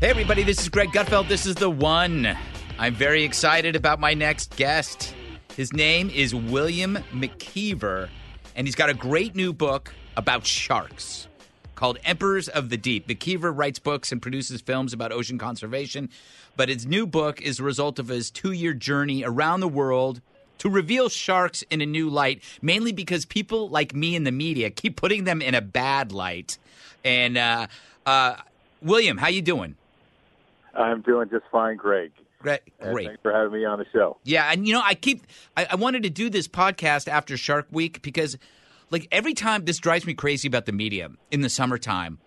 Hey, everybody, this is Greg Gutfeld. This is the one. I'm very excited about my next guest. His name is William McKeever, and he's got a great new book about sharks called Emperors of the Deep. McKeever writes books and produces films about ocean conservation, but his new book is a result of his two year journey around the world to reveal sharks in a new light, mainly because people like me in the media keep putting them in a bad light. And uh, uh, William, how you doing? I'm doing just fine, Greg. Great, great. Thanks for having me on the show. Yeah, and you know, I keep I, I wanted to do this podcast after Shark Week because like every time this drives me crazy about the media in the summertime.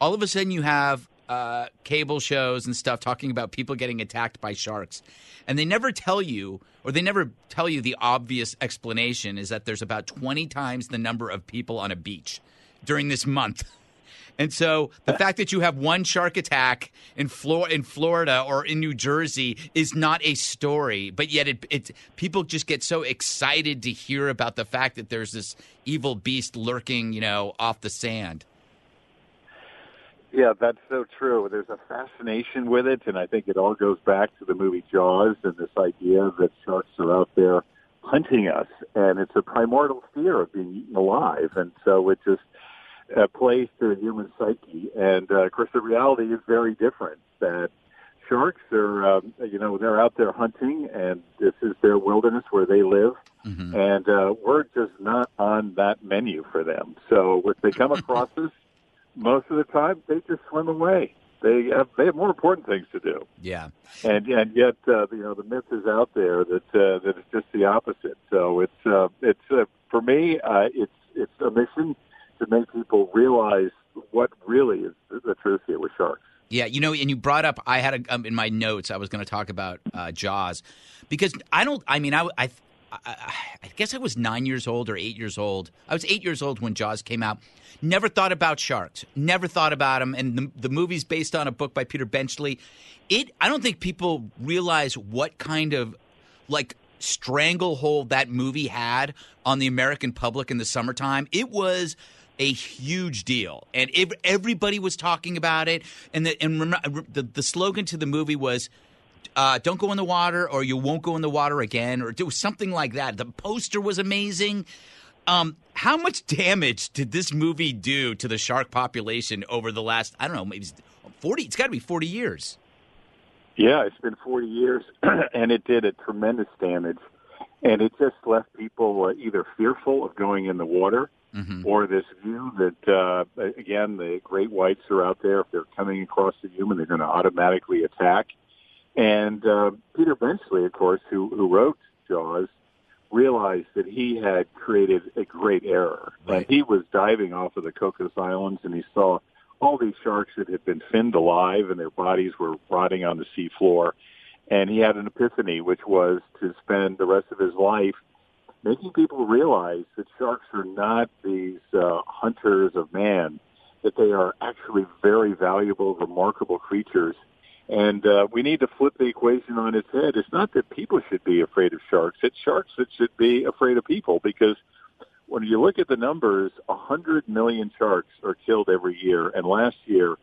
All of a sudden you have uh, cable shows and stuff talking about people getting attacked by sharks. And they never tell you or they never tell you the obvious explanation is that there's about 20 times the number of people on a beach during this month. And so the fact that you have one shark attack in Flor- in Florida or in New Jersey is not a story, but yet it, it people just get so excited to hear about the fact that there's this evil beast lurking, you know, off the sand. Yeah, that's so true. There's a fascination with it, and I think it all goes back to the movie Jaws and this idea that sharks are out there hunting us, and it's a primordial fear of being eaten alive, and so it just uh, plays to the human psyche. And uh, of course, the reality is very different. That sharks are, um, you know, they're out there hunting, and this is their wilderness where they live. And uh, we're just not on that menu for them. So if they come across us, most of the time they just swim away. They have they have more important things to do, Yeah. and and yet uh, you know the myth is out there that uh, that it's just the opposite. So it's uh, it's uh, for me uh, it's it's a mission to make people realize what really is the, truth here with sharks. Yeah, you know, and you brought up I had a, um, in my notes I was going to talk about uh, Jaws because I don't. I mean, I, I, I, I guess I was nine years old or eight years old. I was eight years old when Jaws came out. Never thought about sharks. Never thought about them. And the, the movie's based on a book by Peter Benchley. It. I don't think people realize what kind of like stranglehold that movie had on the American public in the summertime. It was a huge deal, and ev- everybody was talking about it. And the and rem- the, the slogan to the movie was. Uh, don't go in the water, or you won't go in the water again, or do something like that. The poster was amazing. Um, how much damage did this movie do to the shark population over the last? I don't know, maybe forty. It's got to be forty years. Yeah, it's been 40 years, and it did a tremendous damage. And it just left people uh, either fearful of going in the water or this view that, uh, again, the great whites are out there. If they're coming across the human, they're going to automatically attack. And uh, Peter Benchley, of course, who, who wrote Jaws, realized that he had created a great error. Right. And he was diving off of the Cocos Islands, and he saw all these sharks that had been finned alive and their bodies were rotting on the seafloor. And he had an epiphany, which was to spend the rest of his life making people realize that sharks are not these uh, hunters of man, that they are actually very valuable, remarkable creatures. And uh, we need to flip the equation on its head. It's not that people should be afraid of sharks. It's sharks that should be afraid of people because when you look at the numbers, 100 million sharks are killed every year. And last year,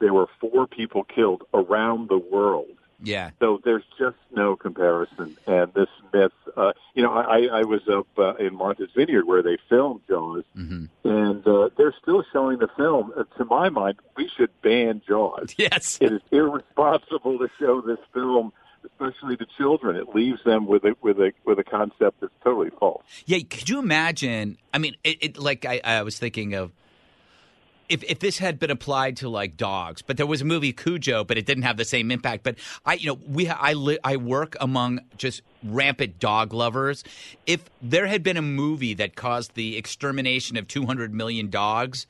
there were four people killed around the world. Yeah, So there's just no comparison. And this myth, uh, you know, I, I was up uh, in Martha's Vineyard where they filmed Jaws, and uh, they're still showing the film. Uh, to my mind, we should ban Jaws. yes, It is irresponsible to show this film, especially to children. It leaves them with a with a with a concept that's totally false. Yeah, could you imagine? I mean, it, it like I, I was thinking of if if this had been applied to like dogs, but there was a movie Cujo, but it didn't have the same impact. But I, you know, we I li- I work among just rampant dog lovers. If there had been a movie that caused the extermination of 200 million dogs.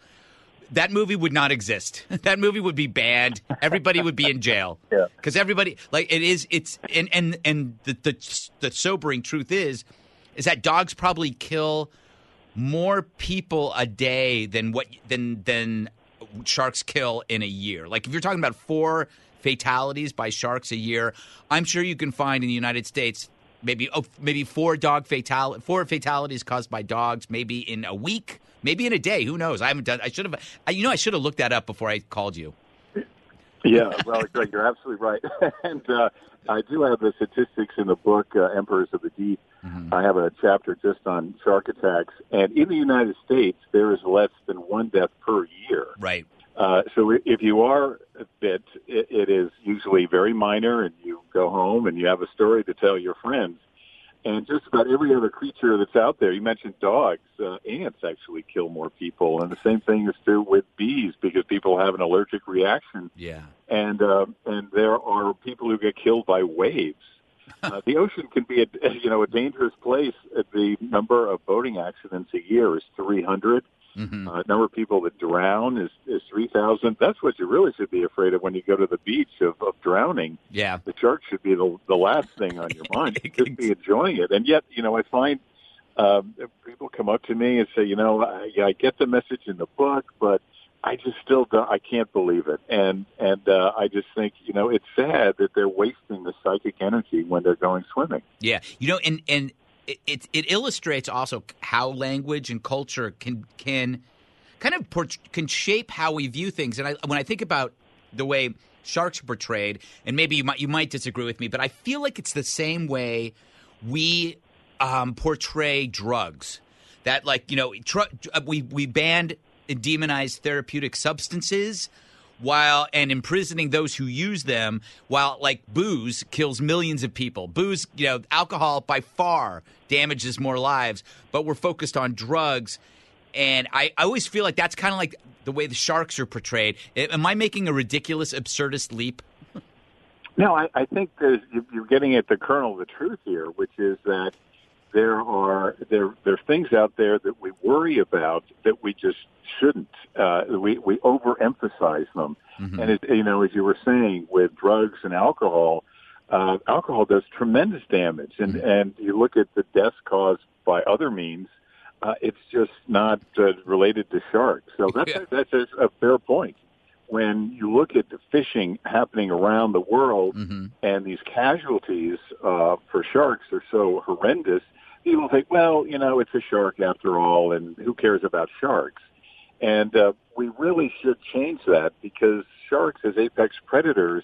That movie would not exist. That movie would be banned. Everybody would be in jail. Yeah. Because everybody, like, it is. It's and and and the, the the sobering truth is, is that dogs probably kill more people a day than what than than sharks kill in a year. Like if you're talking about four fatalities by sharks a year, I'm sure you can find in the United States maybe oh, maybe four dog fatal four fatalities caused by dogs maybe in a week, maybe in a day. Who knows? I haven't done. I should have. You know, I should have looked that up before I called you. Yeah, well, Greg, you're absolutely right. and uh, I do have the statistics in the book, uh, Emperors of the Deep. Mm-hmm. I have a chapter just on shark attacks. And in the United States, there is less than one death per year. Right. Uh, so if you are bit, it, it is usually very minor, and you go home and you have a story to tell your friends. And just about every other creature that's out there, you mentioned dogs, uh, ants actually kill more people, and the same thing is true with bees because people have an allergic reaction. Yeah. And uh, and there are people who get killed by waves. uh, the ocean can be a you know a dangerous place. The number of boating accidents a year is 300. Mm-hmm. Uh, number of people that drown is is three thousand. That's what you really should be afraid of when you go to the beach of, of drowning. Yeah, the shark should be the the last thing on your mind. You Just be enjoying it. And yet, you know, I find um, people come up to me and say, you know, I, I get the message in the book, but I just still don't, I can't believe it. And and uh, I just think, you know, it's sad that they're wasting the psychic energy when they're going swimming. Yeah, you know, and and it, it illustrates also how language and culture can can kind of can shape how we view things. And I, when I think about the way sharks are portrayed, and maybe you might you might disagree with me, but I feel like it's the same way we um, portray drugs. That like you know tr- we we banned and demonized therapeutic substances while and imprisoning those who use them while like booze kills millions of people. Booze you know alcohol by far damages more lives but we're focused on drugs. And i, I always feel like that's kind of like the way the sharks are portrayed. Am i making a ridiculous absurdist leap? No i, I think you're getting at the kernel of the truth here which is that there are there there are things out there that we worry about that we just shouldn't. Uh, we we overemphasize them, mm-hmm. and it, you know, as you were saying, with drugs and alcohol, uh, alcohol does tremendous damage, and mm-hmm. and you look at the deaths caused by other means. Uh, it's just not uh, related to sharks. So that's yeah. a, that's a, a fair point when you look at the fishing happening around the world mm-hmm. and these casualties uh, for sharks are so horrendous, people think, well, you know, it's a shark after all, and who cares about sharks? And uh, we really should change that because sharks, as apex predators,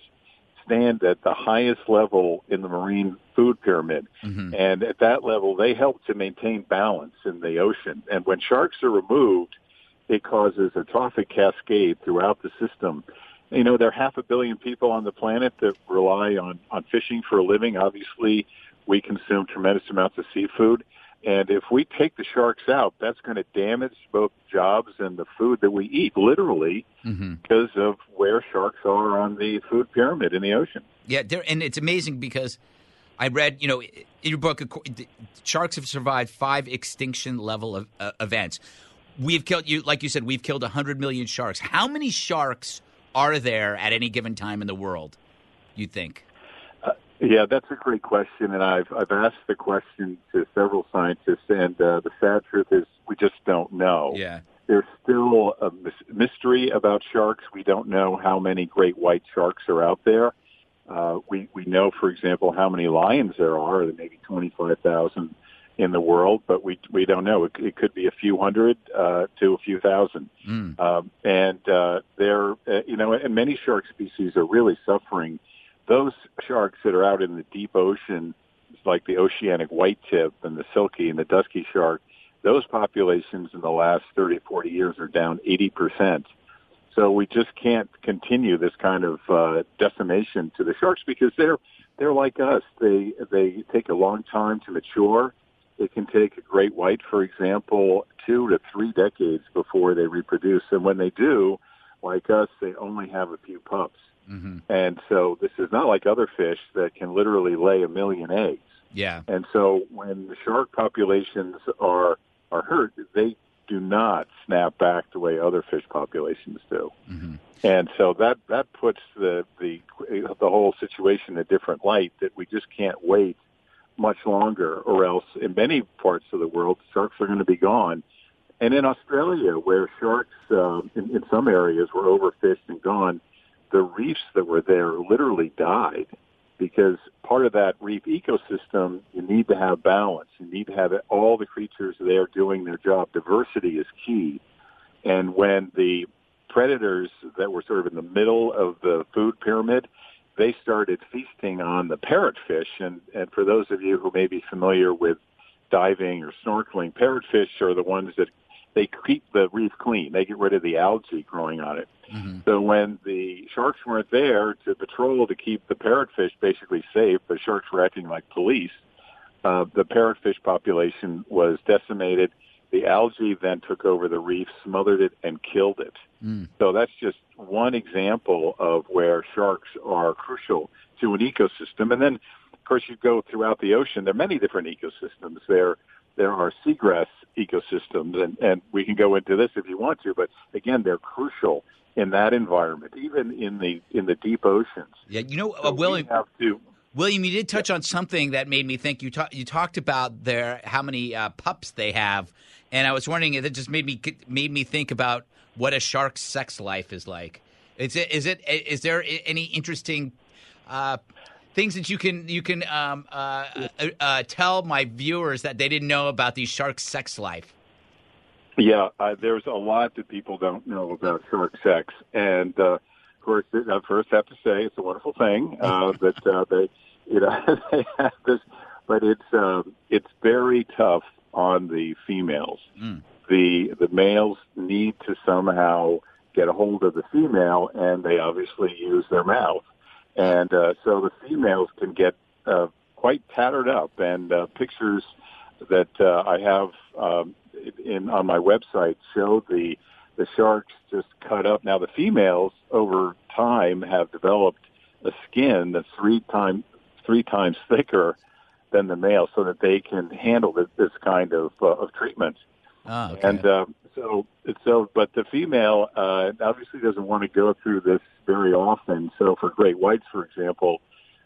stand at the highest level in the marine food pyramid. Mm-hmm. And at that level, they help to maintain balance in the ocean. And when sharks are removed, it causes a trophic cascade throughout the system. You know, there are half a billion people on the planet that rely on, on fishing for a living. Obviously, we consume tremendous amounts of seafood. And if we take the sharks out, that's going to damage both jobs and the food that we eat, literally, mm-hmm. because of where sharks are on the food pyramid in the ocean. Yeah, and it's amazing because I read, you know, in your book, sharks have survived five extinction level of, uh, events we've killed you like you said we've killed 100 million sharks. How many sharks are there at any given time in the world you think? Uh, yeah that's a great question and i've i've asked the question to several scientists and uh, the sad truth is we just don't know. Yeah. There's still a mystery about sharks. We don't know how many great white sharks are out there. Uh, we we know for example how many lions there are maybe 25,000 in the world, but we we don't know. It, it could be a few hundred uh, to a few thousand. Mm. Um, and uh, there, uh, you know, and many shark species are really suffering those sharks that are out in the deep ocean, like the oceanic white tip and the silky and the dusky shark, those populations in the last 30, 40 years are down 80%. So we just can't continue this kind of uh, decimation to the sharks because they're they're like us. They they take a long time to mature. It can take a great white, for example, two to three decades before they reproduce, and when they do, like us, they only have a few pups. Mm-hmm. And so this is not like other fish that can literally lay a million eggs. Yeah. And so when the shark populations are are hurt, they do not snap back the way other fish populations do. Mm-hmm. And so that that puts the the the whole situation in a different light that we just can't wait much longer or else in many parts of the world sharks are going to be gone. And in Australia where sharks uh, in, in some areas were overfished and gone, the reefs that were there literally died because part of that reef ecosystem, you need to have balance. You need to have all the creatures there doing their job. Diversity is key. And when the predators that were sort of in the middle of the food pyramid, they started feasting on the parrotfish. And, and for those of you who may be familiar with diving or snorkeling, parrotfish are the ones that they keep the reef clean. They get rid of the algae growing on it. Mm-hmm. So when the sharks weren't there to patrol to keep the parrotfish basically safe, the sharks were acting like police. Uh, the parrotfish population was decimated. The algae then took over the reef, smothered it, and killed it. Mm. So that's just one example of where sharks are crucial to an ecosystem. And then, of course, you go throughout the ocean. There are many different ecosystems. There, there are seagrass ecosystems, and, and we can go into this if you want to. But again, they're crucial in that environment, even in the in the deep oceans. Yeah, you know, uh, William. To, William, you did touch yeah. on something that made me think. You talked you talked about their how many uh, pups they have, and I was wondering. It just made me made me think about what a shark's sex life is like. Is it is it is there any interesting uh, things that you can you can um, uh, uh, uh, tell my viewers that they didn't know about these sharks' sex life? Yeah, uh, there's a lot that people don't know about shark sex, and uh, of course, I first have to say it's a wonderful thing uh, that uh, they, you know, they have this, but it's uh, it's very tough on the females. Mm. The the males need to somehow get a hold of the female, and they obviously use their mouth, and uh, so the females can get uh, quite tattered up, and uh, pictures that uh, I have. Um, in on my website show the the sharks just cut up. Now the females over time have developed a skin that's three times three times thicker than the male, so that they can handle this, this kind of uh, of treatment. Oh, okay. And uh, so so, but the female uh, obviously doesn't want to go through this very often. So for great whites, for example,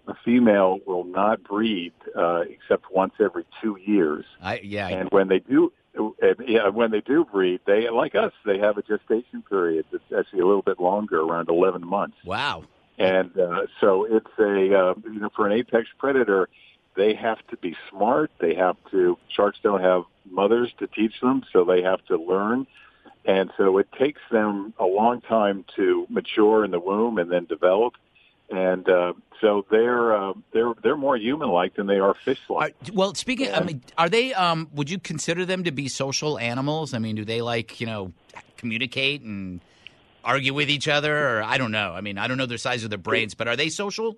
a female will not breed uh, except once every two years. I, yeah, and when they do, and, yeah, when they do breed, they like us, they have a gestation period that's actually a little bit longer, around 11 months. Wow. And uh, so it's a uh, you know for an apex predator, they have to be smart. They have to. Sharks don't have mothers to teach them, so they have to learn. And so it takes them a long time to mature in the womb and then develop and uh, so they're uh, they're they're more human-like than they are fish-like. well, speaking, I mean, are they? Um, would you consider them to be social animals? I mean, do they like you know communicate and argue with each other, or I don't know. I mean, I don't know the size of their brains, but are they social?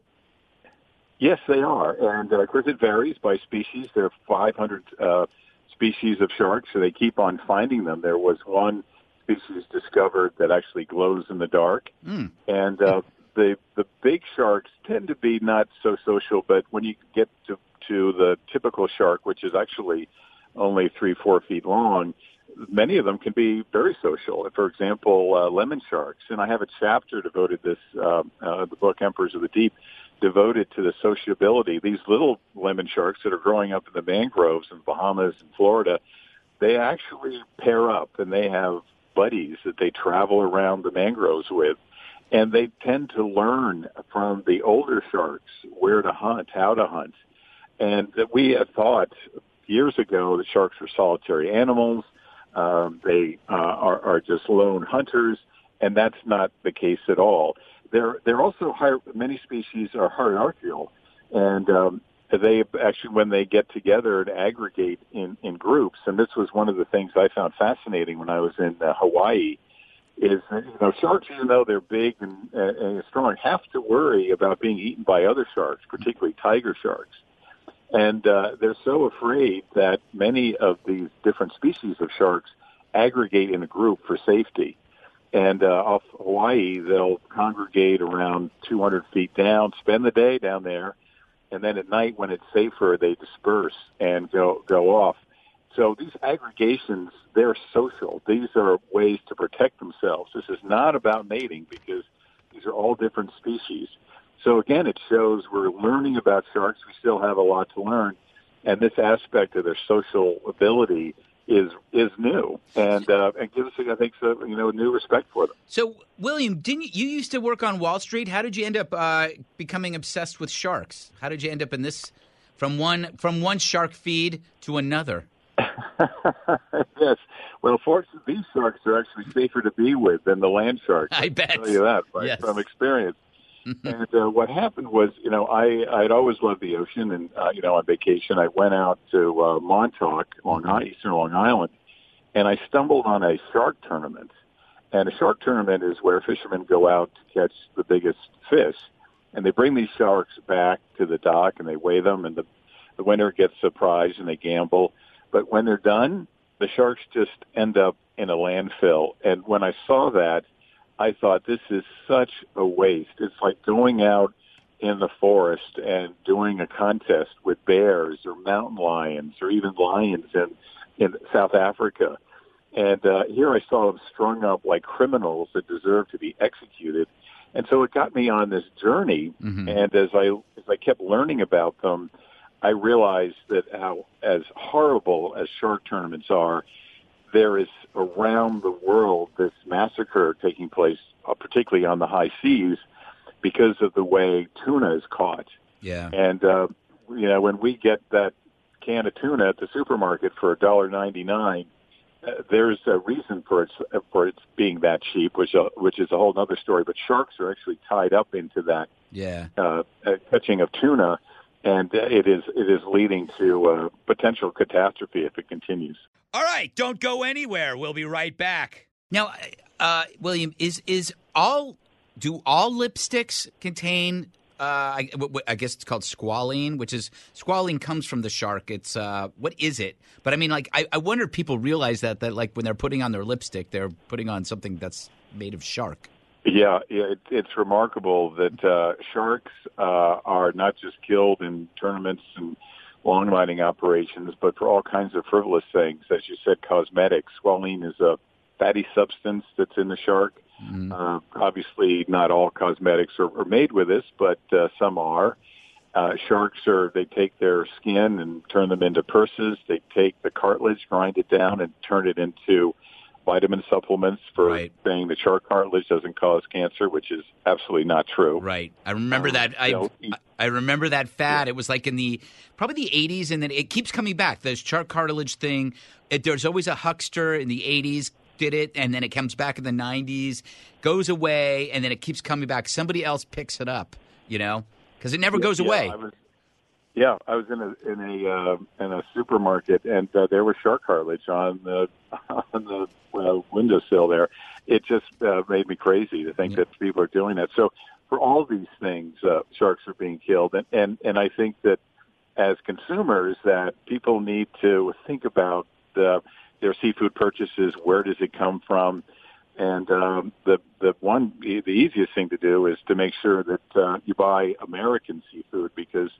Yes, they are, and uh, of course it varies by species. There are 500 uh, species of sharks, so they keep on finding them. There was one species discovered that actually glows in the dark, mm. and uh, the the big sharks tend to be not so social, but when you get to to the typical shark, which is actually only three four feet long, many of them can be very social. For example, uh, lemon sharks, and I have a chapter devoted this uh, uh, the book Emperors of the Deep, devoted to the sociability. These little lemon sharks that are growing up in the mangroves in Bahamas and Florida, they actually pair up and they have buddies that they travel around the mangroves with and they tend to learn from the older sharks where to hunt, how to hunt. And that we had thought years ago that sharks were solitary animals. Um, they uh, are, are just lone hunters, and that's not the case at all. They're they're also higher, many species are hierarchical, and um, they actually when they get together and aggregate in in groups. And this was one of the things I found fascinating when I was in uh, Hawaii is you know sharks, even though they're big and, and strong, have to worry about being eaten by other sharks, particularly tiger sharks. And uh, they're so afraid that many of these different species of sharks aggregate in a group for safety. And uh, off Hawaii, they'll congregate around 200 feet down, spend the day down there, and then at night, when it's safer, they disperse and go go off. So these aggregations, they're social. These are ways to protect themselves. This is not about mating because these are all different species. So again, it shows we're learning about sharks. We still have a lot to learn. And this aspect of their social ability is is new and uh, and gives us, I think, so, you know, a new respect for them. So, William, didn't you, you used to work on Wall Street? How did you end up uh, becoming obsessed with sharks? How did you end up in this from one from one shark feed to another? yes. Well, fortunately, these sharks are actually safer to be with than the land sharks. I bet. tell you that by, Yes. from experience. And uh, what happened was, you know, I I'd always loved the ocean, and uh, you know, on vacation, I went out to uh, Montauk, Long Island, Eastern Long Island, and I stumbled on a shark tournament. And a shark tournament is where fishermen go out to catch the biggest fish, and they bring these sharks back to the dock and they weigh them, and the the winner gets a prize and they gamble. But when they're done, the sharks just end up in a landfill. And when I saw that, I thought this is such a waste. It's like going out in the forest and doing a contest with bears or mountain lions or even lions in in South Africa. And uh, here I saw them strung up like criminals that deserve to be executed. And so it got me on this journey. Mhm. And as I as I kept learning about them, I realized that how as horrible as shark tournaments are, there is around the world this massacre taking place, uh, particularly on the high seas, because of the way tuna is caught. Yeah. And uh, you know, when we get that can of tuna at the supermarket for a dollar ninety nine, uh, there's a reason for its for its being that cheap, which uh, which is a whole other story. But sharks are actually tied up into that Yeah. uh, uh, catching of tuna, and uh, it is it is leading to uh, potential catastrophe if it continues. All right, don't go anywhere. We'll be right back. Now, uh, William, is is all do all lipsticks contain? Uh, I, w- w- I guess it's called squalene, which is squalene comes from the shark. It's uh, what is it? But I mean, like, I, I wonder if people realize that that like when they're putting on their lipstick, they're putting on something that's made of shark. Yeah, it, it's remarkable that uh, sharks uh, are not just killed in tournaments and long lining operations, but for all kinds of frivolous things. As you said, cosmetics. Squalene is a fatty substance that's in the shark. Uh, obviously, not all cosmetics are, are made with this, but uh, some are. Uh, sharks are, they take their skin and turn them into purses. They take the cartilage, grind it down, and turn it into vitamin supplements for Right. saying that shark cartilage doesn't cause cancer, which is absolutely not true. Right. I remember Um, that. I, you know, I remember that fad. It was like in the probably the 80s, and then it keeps coming back. The shark cartilage thing. It, there's always a huckster in the 80s did it, and then it comes back in the 90s, goes away, and then it keeps coming back. Somebody else picks it up. You know, because it never goes Yeah, away. I was, yeah, I was in a in a uh, in a supermarket, and uh, there was shark cartilage on the on the uh, windowsill there. It just uh, made me crazy to think Yeah. that people are doing that. So for all these things, uh, sharks are being killed, and and and I think that as consumers, that people need to think about the, their seafood purchases. Where does it come from? And um, the the one the easiest thing to do is to make sure that uh, you buy American seafood because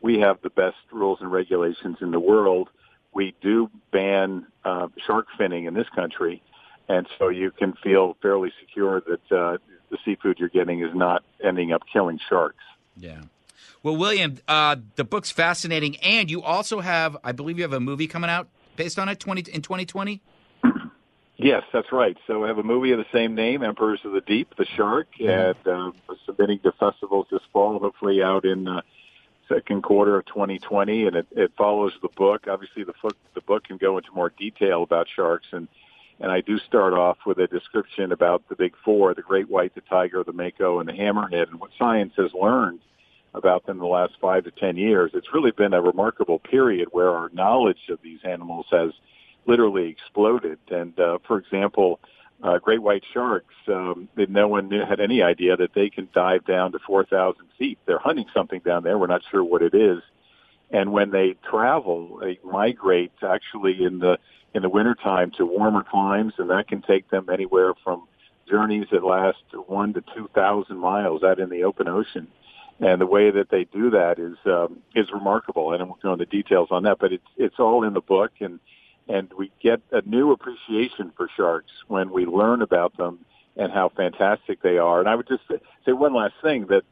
we have the best rules and regulations in the world. We do ban uh, shark finning in this country, and so you can feel fairly secure that uh, the seafood you're getting is not ending up killing sharks. Yeah. Well, William, uh, the book's fascinating, and you also have, I believe, you have a movie coming out based on it, twenty in 2020. Yes, that's right. So I have a movie of the same name, Emperors of the Deep, The Shark, and uh, submitting to festivals this fall, hopefully out in uh, second quarter of 2020. And it, it follows the book. Obviously, the book the book can go into more detail about sharks, and and I do start off with a description about the big four: the great white, the tiger, the mako, and the hammerhead, and what science has learned about them in the last five to ten years. It's really been a remarkable period where our knowledge of these animals has literally exploded. And uh, for example, uh, great white sharks, um, no one knew, had any idea that they can dive down to 4,000 feet. They're hunting something down there. We're not sure what it is. And when they travel, they migrate actually in the in the wintertime to warmer climes, and that can take them anywhere from journeys that last one to two thousand miles out in the open ocean. And the way that they do that is um, is remarkable. And I won't go into details on that, but it's it's all in the book, and and we get a new appreciation for sharks when we learn about them and how fantastic they are. And I would just say one last thing that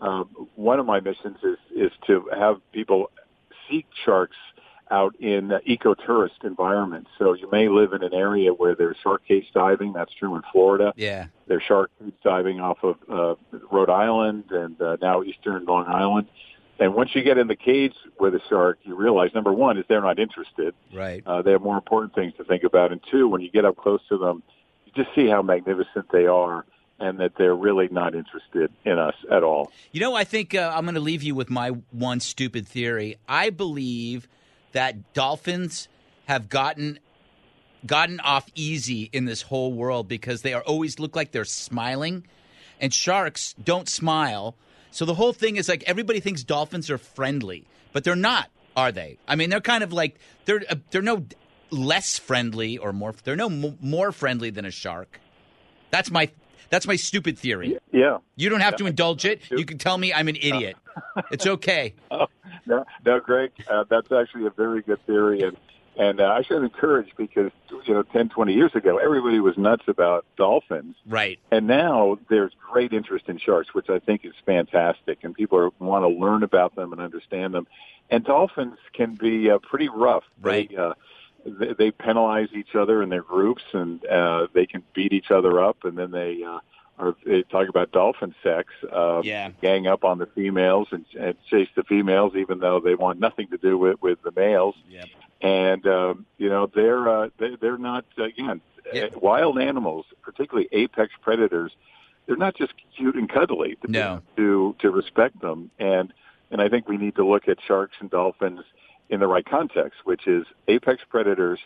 um, one of my missions is is to have people seek sharks out in uh, ecotourist environments. So you may live in an area where there's shark cage diving. That's true in Florida. Yeah. There's shark cage diving off of uh, Rhode Island and uh, now eastern Long Island. And once you get in the cage with a shark, you realize number one is they're not interested. Right. Uh, they have more important things to think about. And two, when you get up close to them, you just see how magnificent they are and that they're really not interested in us at all. You know, I think uh, I'm going to leave you with my one stupid theory. I believe that dolphins have gotten gotten off easy in this whole world because they are always look like they're smiling, and sharks don't smile. So the whole thing is like everybody thinks dolphins are friendly, but they're not, are they? I mean, they're kind of like they're uh, they're no less friendly or more they're no m- more friendly than a shark. That's my that's my stupid theory. Yeah. You don't have to indulge it. You can tell me I'm an idiot. It's okay. Oh, no, no, Greg, uh, that's actually a very good theory, and and uh, I should encourage because you know 10, 20 years ago, everybody was nuts about dolphins, Right. and now there's great interest in sharks, which I think is fantastic, and people are, want to learn about them and understand them. And dolphins can be uh, pretty rough. Right. They, uh, they, they penalize each other in their groups, and uh, they can beat each other up, and then they. Uh, or they talk about dolphin sex, uh, Yeah. gang up on the females and, and chase the females, even though they want nothing to do with with the males. Yep. And um, you know they're uh, they, they're not again Yeah. uh, wild animals, particularly apex predators. They're not just cute and cuddly. To, No. to to respect them, and and I think we need to look at sharks and dolphins in the right context, which is apex predators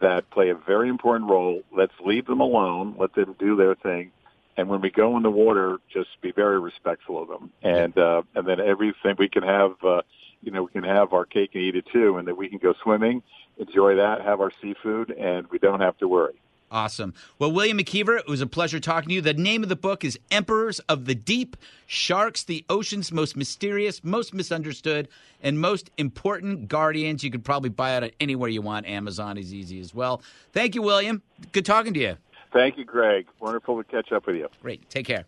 that play a very important role. Let's leave them alone. Let them do their thing. And when we go in the water, just be very respectful of them. And uh, and then everything we can have, uh, you know, we can have our cake and eat it too, and that we can go swimming, enjoy that, have our seafood, and we don't have to worry. Awesome. Well, William McKeever, it was a pleasure talking to you. The name of the book is Emperors of the Deep Sharks, the Ocean's Most Mysterious, Most Misunderstood, and Most Important Guardians. You could probably buy it anywhere you want. Amazon is easy as well. Thank you, William. Good talking to you. Thank you, Greg. Wonderful to catch up with you. Great. Take care.